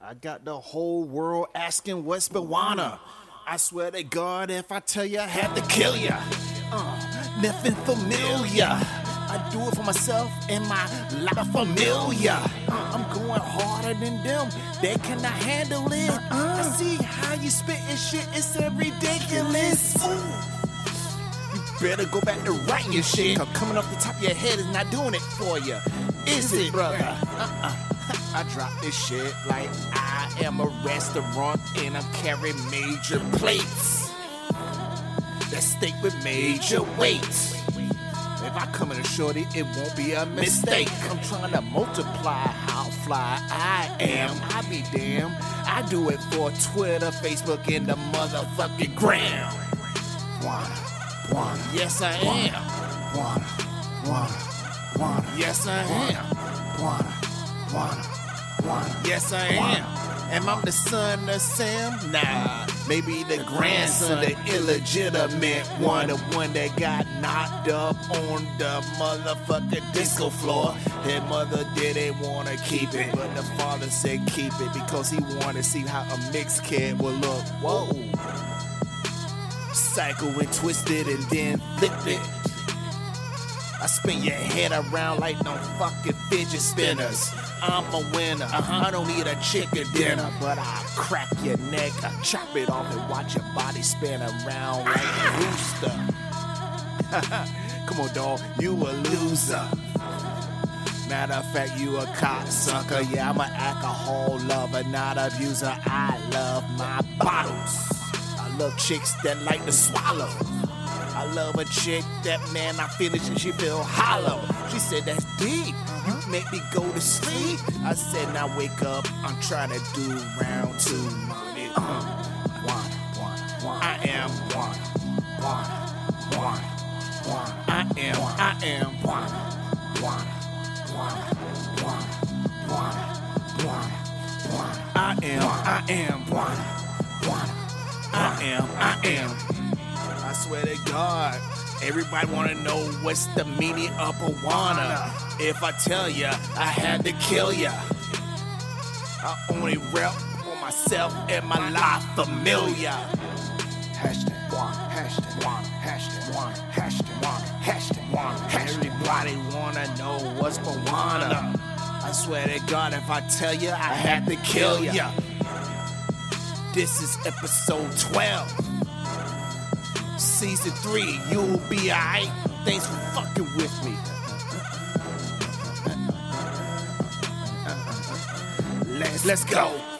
I got the whole world asking what's Bawana. I swear to God, if I tell you I had to kill ya. Uh, nothing familiar. I do it for myself and my lot of familiar. Uh, I'm going harder than them. They cannot handle it. I see how you spit and shit. It's so ridiculous. You better go back to writing your shit. Cause coming off the top of your head is not doing it for you. Is it, brother? Uh-uh. Drop this shit like I am a restaurant and I carry major plates. That steak with major weights. If I come in a shorty, it won't be a mistake. I'm trying to multiply how fly I am. I be damn. I do it for Twitter, Facebook, and the motherfucking gram. Wanna, wanna, Yes, I am. wanna, wanna, wanna, Yes, I am. wanna, wanna, wanna. Yes, I am. Am I the son of Sam? Nah, maybe the grandson, the illegitimate one, the one that got knocked up on the motherfucking disco floor. His mother didn't wanna keep it, but the father said keep it because he wanted to see how a mixed kid would look. Whoa. Cycle and twisted and then flipped it. I spin your head around like no fucking fidget spinners. I'm a winner. Uh-huh. I don't need a chicken dinner, but I crack your neck, I chop it off, and watch your body spin around like a rooster. Come on, dog, you a loser. Matter of fact, you a cocksucker. Yeah, I'm an alcohol lover, not abuser. I love my bottles. I love chicks that like to swallow. I love a chick that man I finish and she feel hollow. She said that's deep. You make me go to sleep. I said now wake up. I'm trying to do round two. Uh, Wanna, wanna, wanna, I am one. wanna, wanna, wanna, I am. I am. wanna, wanna, wanna, wanna, wanna, wanna, wanna, I am. I am. wanna, wanna. I am. I am. Swear to God. Everybody wanna know what's the meaning of Awana. If I tell ya, I had to kill ya. I only rep for myself and my life familiar. Hashtag one, hashtag one, hashtag one, hashtag one, hashtag one, Everybody wanna know what's Moana. I swear to God, if I tell ya, I had to kill ya. This is episode 12. Season 3, you'll be alright. Thanks for fucking with me. Let's, let's go.